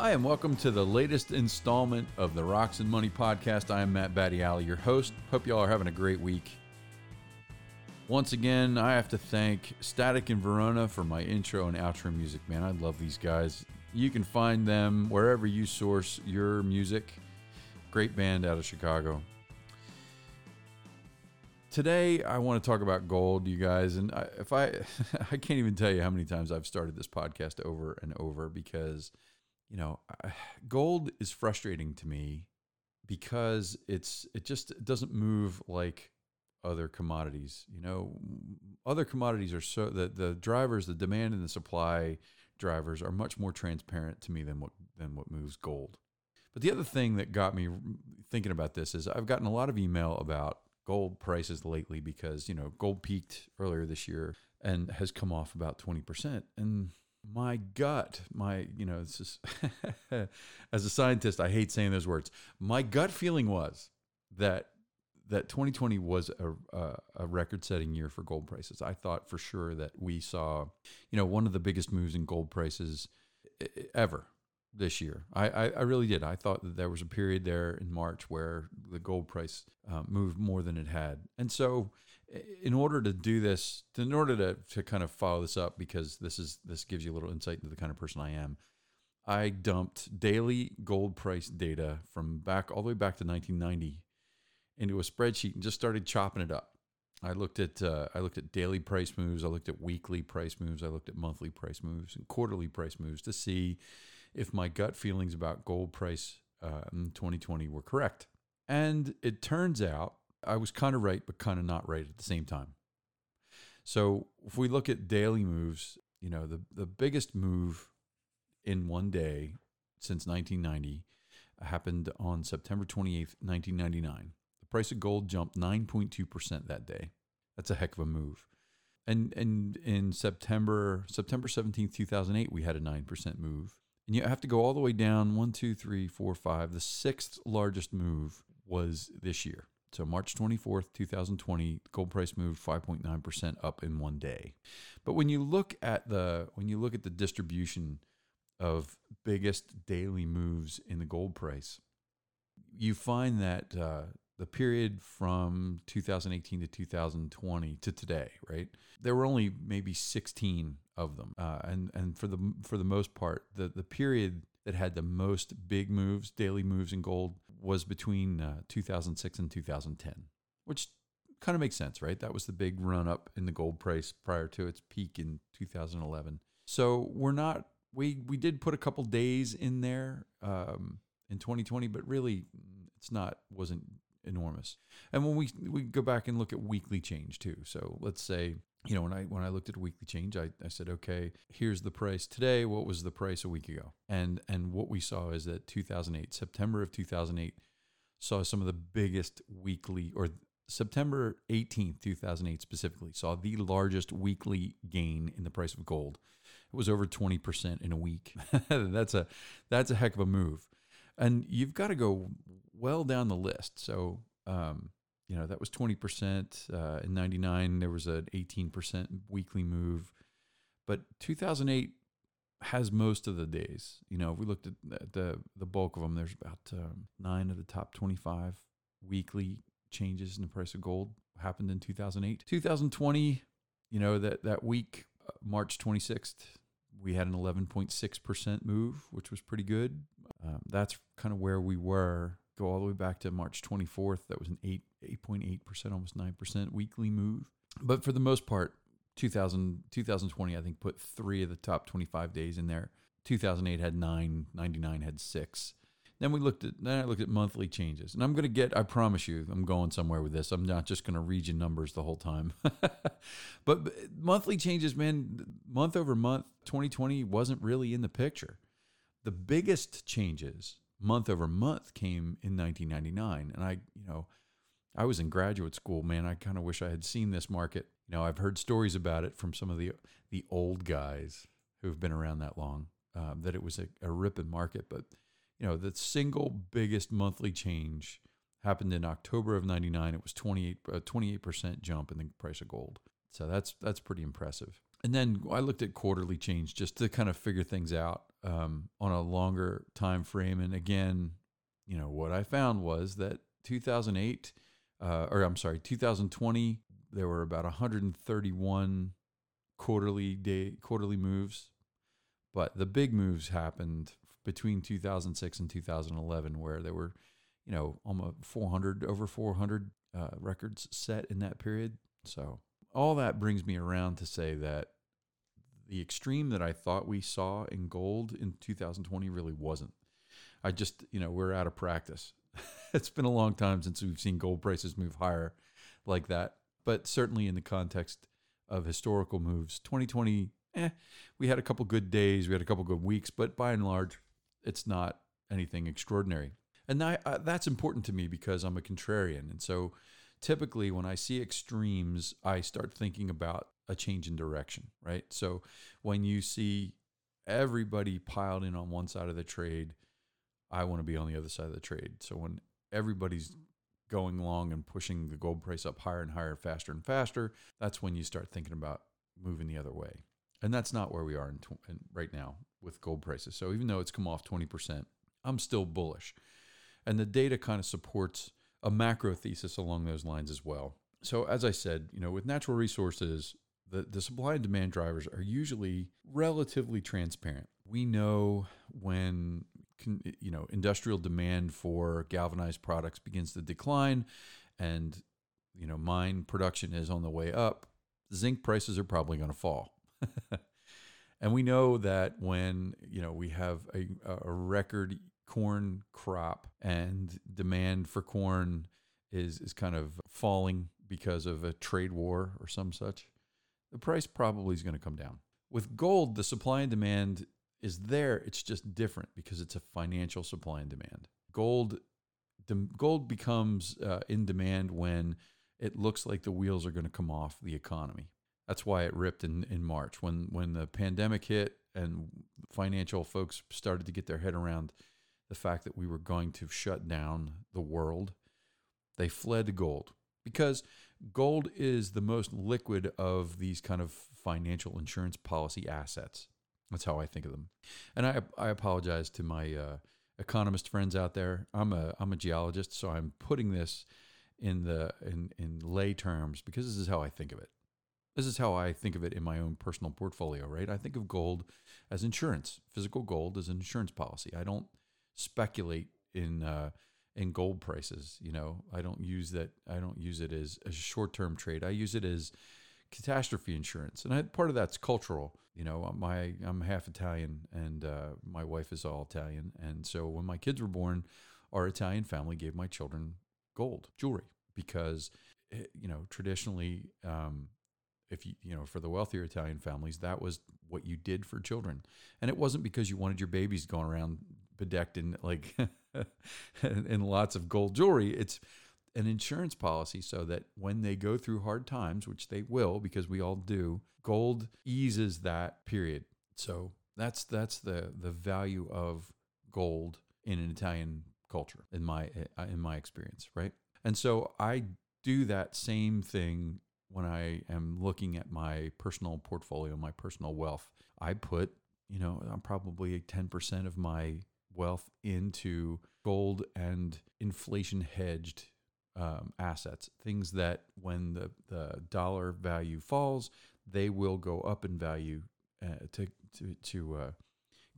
Hi, and welcome to the latest installment of the Rocks and Money podcast. I am Matt Badiali, your host. Hope y'all are having a great week. Once again, I have to thank Static in Verona for my intro and outro music. Man, I love these guys. You can find them wherever you source your music. Great band out of Chicago. Today, I want to talk about gold, you guys. And I, if I, I can't even tell you how many times I've started this podcast over and over because you know, uh, gold is frustrating to me because it's it just doesn't move like other commodities. You know, other commodities are so the the drivers, the demand and the supply drivers are much more transparent to me than what than what moves gold. But the other thing that got me thinking about this is I've gotten a lot of email about gold prices lately because, you know, gold peaked earlier this year and has come off about 20%. And my gut, my, you know, this is, as a scientist, I hate saying those words. My gut feeling was that that 2020 was a, a, a record-setting year for gold prices. I thought for sure that we saw, you know, one of the biggest moves in gold prices ever this year. I, I, I really did. I thought that there was a period there in March where the gold price uh, moved more than it had, and so in order to do this, in order to, to kind of follow this up, because this is this gives you a little insight into the kind of person I am. I dumped daily gold price data from back all the way back to 1990 into a spreadsheet and just started chopping it up. I looked at uh, I looked at daily price moves, I looked at weekly price moves, I looked at monthly price moves and quarterly price moves to see if my gut feelings about gold price uh, in 2020 were correct. And it turns out I was kind of right, but kind of not right at the same time. So if we look at daily moves, you know, the, the biggest move in one day since 1990 happened on September 28th, 1999. The price of gold jumped 9.2% that day. That's a heck of a move. And and in September September 17th, 2008, we had a 9% move. And you have to go all the way down one, two, three, four, five. The sixth largest move was this year. So March 24th, 2020, gold price moved 5.9% up in one day. But when you look at the when you look at the distribution of biggest daily moves in the gold price, you find that uh, the period from 2018 to 2020 to today, right? There were only maybe 16 of them, uh, and and for the for the most part, the the period that had the most big moves, daily moves in gold, was between uh, 2006 and 2010, which kind of makes sense, right? That was the big run up in the gold price prior to its peak in 2011. So we're not we we did put a couple days in there um, in 2020, but really it's not wasn't enormous. And when we we go back and look at weekly change too. So let's say you know, when I when I looked at weekly change, I, I said, okay, here's the price today. What was the price a week ago? And and what we saw is that 2008, September of 2008, saw some of the biggest weekly or September 18th, 2008 specifically, saw the largest weekly gain in the price of gold. It was over 20% in a week. that's a that's a heck of a move. And you've got to go well down the list. So um, you know that was 20% uh, in 99 there was an 18% weekly move. But 2008 has most of the days. You know if we looked at the the bulk of them there's about um, nine of the top 25 weekly changes in the price of gold happened in 2008 2020 you know that that week uh, march 26th we had an 11.6% move which was pretty good. Um, that's kind of where we were go all the way back to March 24th. That was an 8, 8.8%, almost 9% weekly move. But for the most part, 2000, 2020, I think, put three of the top 25 days in there. 2008 had nine, 99 had six. Then we looked at then I looked at monthly changes, and I'm going to get. I promise you, I'm going somewhere with this. I'm not just going to read you numbers the whole time. but monthly changes, man, month over month, 2020 wasn't really in the picture. The biggest changes month over month came in 1999 and i you know i was in graduate school man. I kind of wish i had seen this market. You know i've heard stories about it from some of the the old guys who've been around that long um, that it was a, a ripping market. But you know the single biggest monthly change happened in october of 99 it was 28 a 28% jump in the price of gold. So that's that's pretty impressive and then I looked at quarterly change just to kind of figure things out. um, on a longer time frame. And again, you know, what I found was that 2008, uh, or I'm sorry, 2020, there were about 131 quarterly day quarterly moves, but the big moves happened between 2006 and 2011, where there were, you know, almost 400 over 400 uh, records set in that period. So all that brings me around to say that the extreme that I thought we saw in gold in 2020 really wasn't. I just, you know, we're out of practice. it's been a long time since we've seen gold prices move higher like that. But certainly in the context of historical moves, 2020, eh, we had a couple good days, we had a couple good weeks, but by and large, it's not anything extraordinary. And I, uh, that's important to me because I'm a contrarian. And so typically when I see extremes, I start thinking about a change in direction, right? So when you see everybody piled in on one side of the trade, I want to be on the other side of the trade. So when everybody's going along and pushing the gold price up higher and higher, faster and faster, that's when you start thinking about moving the other way. And that's not where we are in, tw- in right now with gold prices. So even though it's come off 20%, I'm still bullish. And the data kind of supports a macro thesis along those lines as well. So as I said, you know, with natural resources, the, the supply and demand drivers are usually relatively transparent. We know when you know industrial demand for galvanized products begins to decline and you know mine production is on the way up, zinc prices are probably going to fall. and we know that when you know we have a, a record corn crop and demand for corn is is kind of falling because of a trade war or some such, the price probably is going to come down. With gold, the supply and demand is there. It's just different because it's a financial supply and demand. Gold, gold becomes uh, in demand when it looks like the wheels are going to come off the economy. That's why it ripped in, in March when when the pandemic hit and financial folks started to get their head around the fact that we were going to shut down the world. They fled to gold because gold is the most liquid of these kind of financial insurance policy assets. That's how I think of them. And I, I apologize to my uh, economist friends out there. I'm a, I'm a geologist, so I'm putting this in the in, in lay terms because this is how I think of it. This is how I think of it in my own personal portfolio, right? I think of gold as insurance. Physical gold is an insurance policy. I don't speculate in uh, in gold prices. You know, I don't use that. I don't use it as a short term trade. I use it as catastrophe insurance, and I, part of that's cultural. You know, my I'm half Italian, and uh, my wife is all Italian, and so when my kids were born, our Italian family gave my children gold jewelry because eh, you know traditionally. Um, if you you know for the wealthier Italian families, that was what you did for children, and it wasn't because you wanted your babies going around bedecked in like in lots of gold jewelry. It's an insurance policy so that when they go through hard times, which they will because we all do, gold eases that period. So that's that's the the value of gold in an Italian culture in my uh, in my experience, right? And so I do that same thing when I am looking at my personal portfolio, my personal wealth. I put, you know, I'm probably 10% of my wealth into gold and inflation hedged um, assets, things that when the, the dollar value falls, they will go up in value uh, to, to, to uh,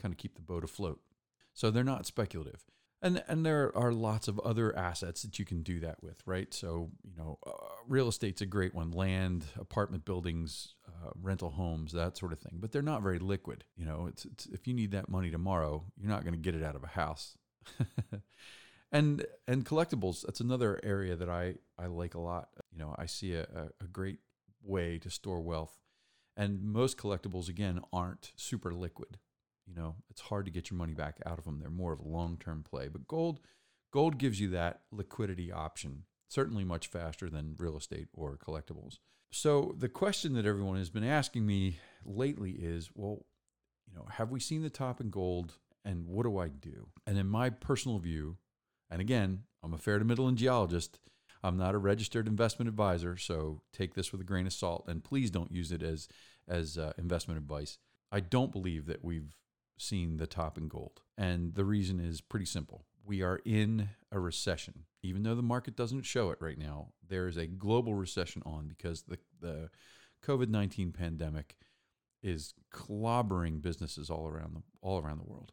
kind of keep the boat afloat. So they're not speculative. And, and there are lots of other assets that you can do that with, right? So, you know, uh, real estate's a great one land, apartment buildings, uh, rental homes, that sort of thing. But they're not very liquid. You know, it's, it's if you need that money tomorrow, you're not going to get it out of a house. and and collectibles, that's another area that I I like a lot. You know, I see a, a great way to store wealth. And most collectibles, again, aren't super liquid. You know, it's hard to get your money back out of them. They're more of a long term play. But gold, gold gives you that liquidity option, certainly much faster than real estate or collectibles. So the question that everyone has been asking me lately is, well, you know, have we seen the top in gold and what do I do? And in my personal view, and again, I'm a fair to middle and geologist. I'm not a registered investment advisor, so take this with a grain of salt and please don't use it as as uh, investment advice. I don't believe that we've seen the top in gold. And the reason is pretty simple. We are in a recession. Even though the market doesn't show it right now, there is a global recession on because the, the COVID 19 pandemic is clobbering businesses all around the, all around the world.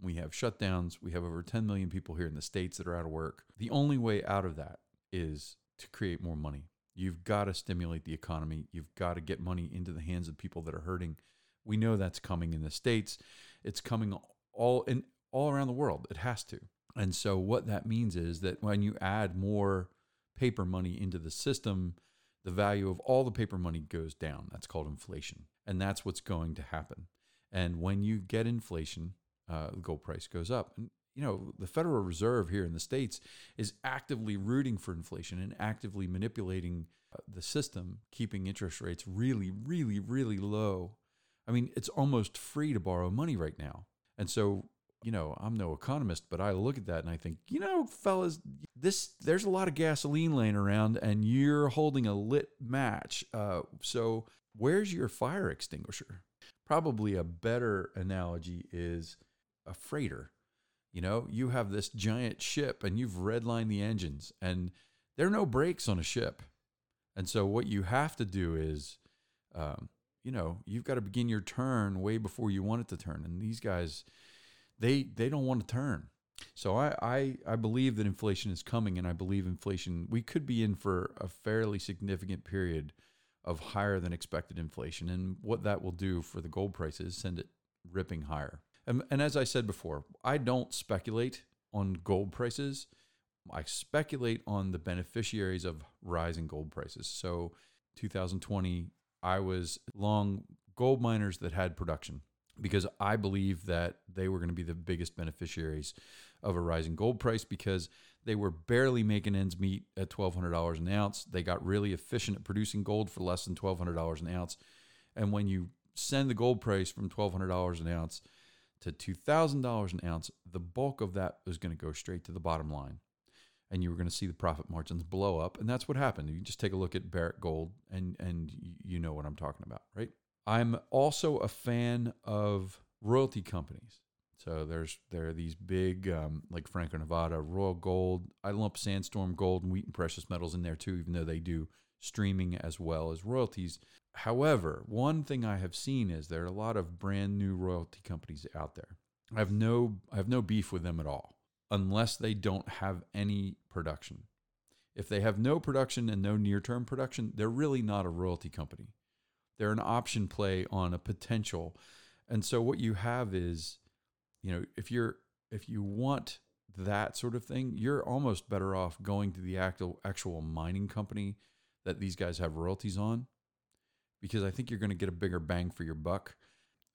We have shutdowns. We have over 10 million people here in the States that are out of work. The only way out of that is to create more money. You've got to stimulate the economy. You've got to get money into the hands of people that are hurting. We know that's coming in the States. It's coming all in all around the world. It has to. And so what that means is that when you add more paper money into the system, the value of all the paper money goes down. That's called inflation. And that's what's going to happen. And when you get inflation, uh, the gold price goes up. And you know, the Federal Reserve here in the States is actively rooting for inflation and actively manipulating uh, the system, keeping interest rates really, really, really low. I mean, it's almost free to borrow money right now. And so, you know, I'm no economist, but I look at that and I think, you know, fellas, this there's a lot of gasoline laying around and you're holding a lit match. Uh, so where's your fire extinguisher? Probably a better analogy is a freighter you know, you have this giant ship and you've redlined the engines, and there are no brakes on a ship. And so, what you have to do is, um, you know, you've got to begin your turn way before you want it to turn. And these guys, they they don't want to turn. So I, I I believe that inflation is coming, and I believe inflation. We could be in for a fairly significant period of higher than expected inflation, and what that will do for the gold prices send it ripping higher. And, and as I said before, I don't speculate on gold prices. I speculate on the beneficiaries of rising gold prices. So, 2020, I was long gold miners that had production because I believe that they were going to be the biggest beneficiaries of a rising gold price because they were barely making ends meet at $1,200 an ounce. They got really efficient at producing gold for less than $1,200 an ounce. And when you send the gold price from $1,200 an ounce to $2,000 an ounce, the bulk of that is going to go straight to the bottom line. And you were going to see the profit margins blow up. And that's what happened. You just take a look at Barrick Gold and, and you know what I'm talking about, right? I'm also a fan of royalty companies. So there's there are these big um, like Franco Nevada, Royal Gold. I lump Sandstorm Gold and Wheaton Precious Metals in there too, even though they do streaming as well as royalties. However, one thing I have seen is there are a lot of brand new royalty companies out there. I have no I have no beef with them at all unless they don't have any production. If they have no production and no near-term production, they're really not a royalty company. They're an option play on a potential. And so what you have is, you know, if you're if you want that sort of thing, you're almost better off going to the actual actual mining company that these guys have royalties on because I think you're going to get a bigger bang for your buck.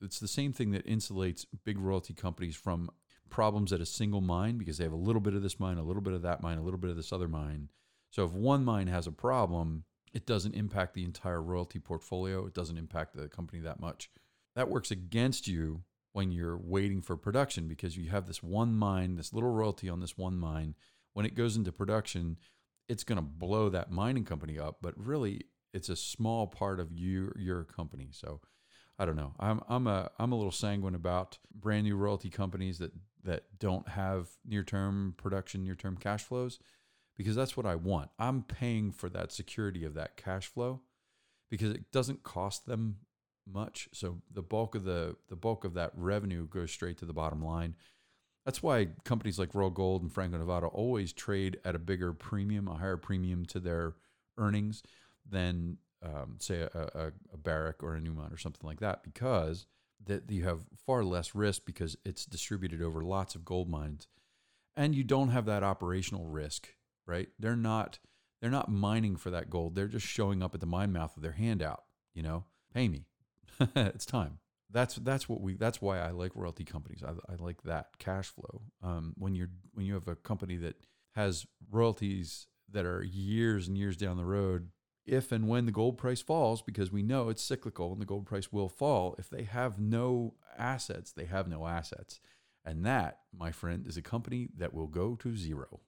It's the same thing that insulates big royalty companies from problems at a single mine because they have a little bit of this mine, a little bit of that mine, a little bit of this other mine. So if one mine has a problem, it doesn't impact the entire royalty portfolio. It doesn't impact the company that much. That works against you when you're waiting for production because you have this one mine, this little royalty on this one mine. When it goes into production, it's going to blow that mining company up, but really it's a small part of you, your company. So I don't know. I'm I'm a I'm a little sanguine about brand new royalty companies that that don't have near term production, near term cash flows, because that's what I want. I'm paying for that security of that cash flow because it doesn't cost them much. So the bulk of the the bulk of that revenue goes straight to the bottom line. That's why companies like Royal Gold and Franco Nevada always trade at a bigger premium, a higher premium to their earnings than um, say a, a, a Barrick or a Newmont or something like that because that you have far less risk because it's distributed over lots of gold mines. And you don't have that operational risk right? They're not they're not mining for that gold. They're just showing up at the mine mouth with their hand out you know? Pay me. It's time. That's that's what we that's why I like royalty companies. I, I like that cash flow. Um, when you're when you have a company that has royalties that are years and years down the road if and when the gold price falls, because we know it's cyclical and the gold price will fall, if they have no assets, they have no assets. And that, my friend, is a company that will go to zero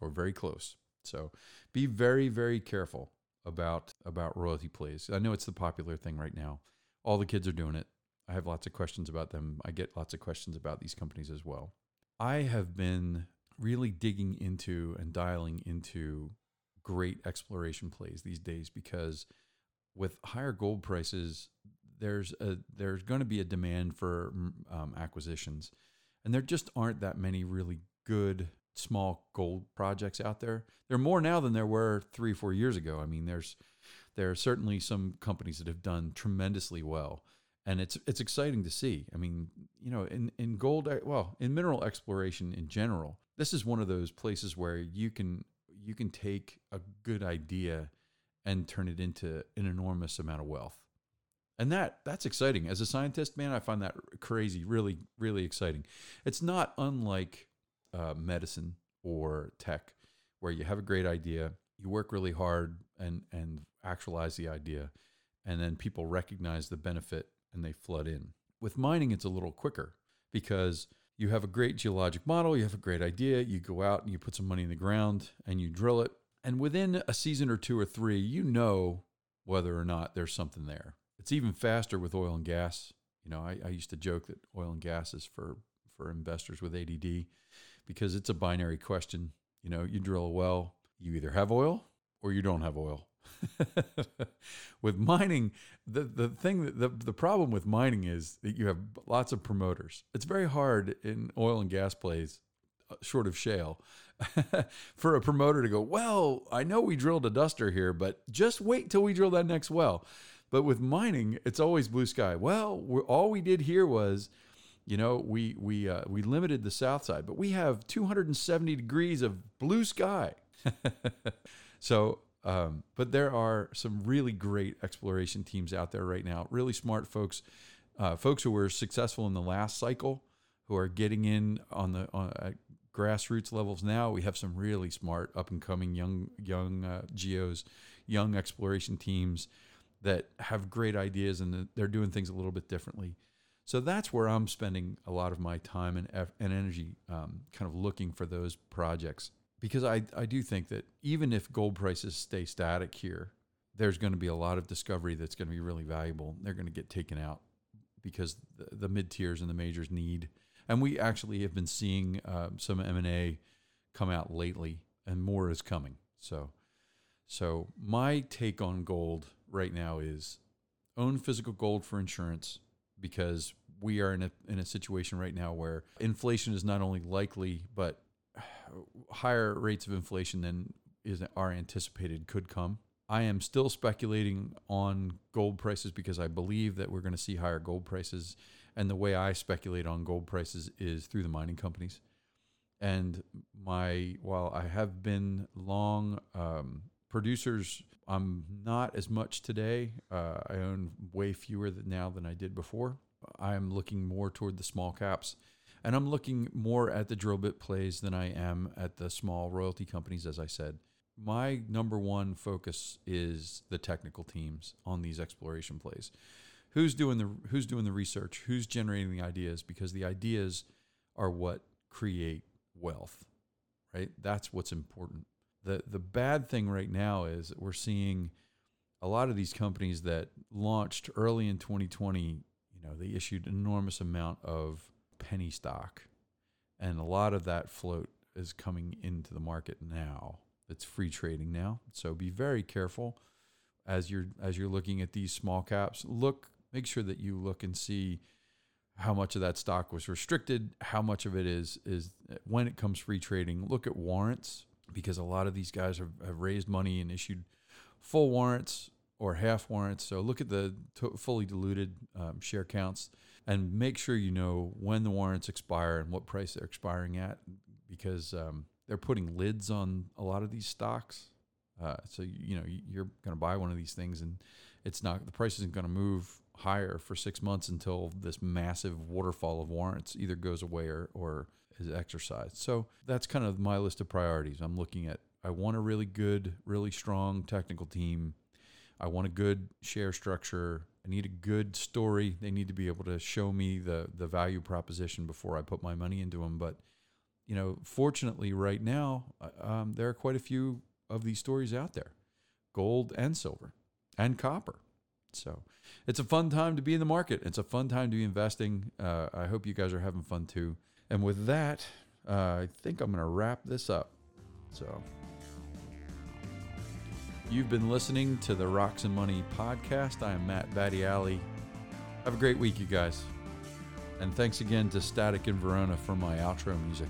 or very close. So be very, very careful about about royalty plays. I know it's the popular thing right now. All the kids are doing it. I have lots of questions about them. I get lots of questions about these companies as well. I have been really digging into and dialing into great exploration plays these days because with higher gold prices, there's a there's going to be a demand for um, acquisitions, and there just aren't that many really good small gold projects out there. There are more now than there were three four years ago. I mean, there's there are certainly some companies that have done tremendously well, and it's it's exciting to see. I mean, you know, in in gold, well, in mineral exploration in general, this is one of those places where you can you can take a good idea and turn it into an enormous amount of wealth. And that that's exciting. As a scientist, man, I find that crazy, really, really exciting. It's not unlike uh, medicine or tech, where you have a great idea, you work really hard and and actualize the idea, and then people recognize the benefit and they flood in. With mining, it's a little quicker because you have a great geologic model, you have a great idea, you go out and you put some money in the ground and you drill it. And within a season or two or three, you know whether or not there's something there. It's even faster with oil and gas. You know, I, I used to joke that oil and gas is for, for investors with ADD because it's a binary question. You know, you drill a well, you either have oil or you don't have oil. with mining, the, the thing that the, the problem with mining is that you have lots of promoters. It's very hard in oil and gas plays, uh, short of shale, for a promoter to go, Well, I know we drilled a duster here, but just wait till we drill that next well. But with mining, it's always blue sky. Well, all we did here was, you know, we we uh, we limited the south side, but we have 270 degrees of blue sky. so um, but there are some really great exploration teams out there right now, really smart folks, uh, folks who were successful in the last cycle, who are getting in on the on, grassroots levels now. We have some really smart, up and coming young young uh, geos, young exploration teams that have great ideas and they're doing things a little bit differently. So that's where I'm spending a lot of my time and, and energy, um, kind of looking for those projects because I, I do think that even if gold prices stay static here, there's going to be a lot of discovery that's going to be really valuable. They're going to get taken out because the, the mid tiers and the majors need. And we actually have been seeing uh, some M and A come out lately, and more is coming. So, so my take on gold right now is own physical gold for insurance because we are in a in a situation right now where inflation is not only likely but higher rates of inflation than is are anticipated could come. I am still speculating on gold prices because I believe that we're going to see higher gold prices. And the way I speculate on gold prices is through the mining companies. And my while I have been long um, producers, I'm not as much today. Uh, I own way fewer now than I did before. I am looking more toward the small caps and I'm looking more at the drill bit plays than I am at the small royalty companies, as I said. My number one focus is the technical teams on these exploration plays. Who's doing the who's doing the research? Who's generating the ideas? Because the ideas are what create wealth, right? That's what's important. The the bad thing right now is that we're seeing a lot of these companies that launched early in 2020, you know, they issued an enormous amount of penny stock. And a lot of that float is coming into the market now. It's free trading now. So be very careful as you're as you're looking at these small caps. Look, make sure that you look and see how much of that stock was restricted, how much of it is is when it comes free trading. Look at warrants because a lot of these guys have, have raised money and issued full warrants or half warrants. So look at the fully diluted um, share counts and make sure you know when the warrants expire and what price they're expiring at because um, they're putting lids on a lot of these stocks. Uh, so you know you're going to buy one of these things and it's not the price isn't going to move higher for six months until this massive waterfall of warrants either goes away or, or is exercised. So that's kind of my list of priorities. I'm looking at I want a really good, really strong technical team. I want a good share structure. I need a good story. They need to be able to show me the the value proposition before I put my money into them. But you know, fortunately, right now uh, um, there are quite a few of these stories out there, gold and silver and copper. So it's a fun time to be in the market. It's a fun time to be investing. Uh, I hope you guys are having fun too. And with that, uh, I think I'm going to wrap this up. So you've been listening to the Rocks and Money podcast. I am Matt Badiali. Have a great week, you guys. And thanks again to Static in Verona for my outro music.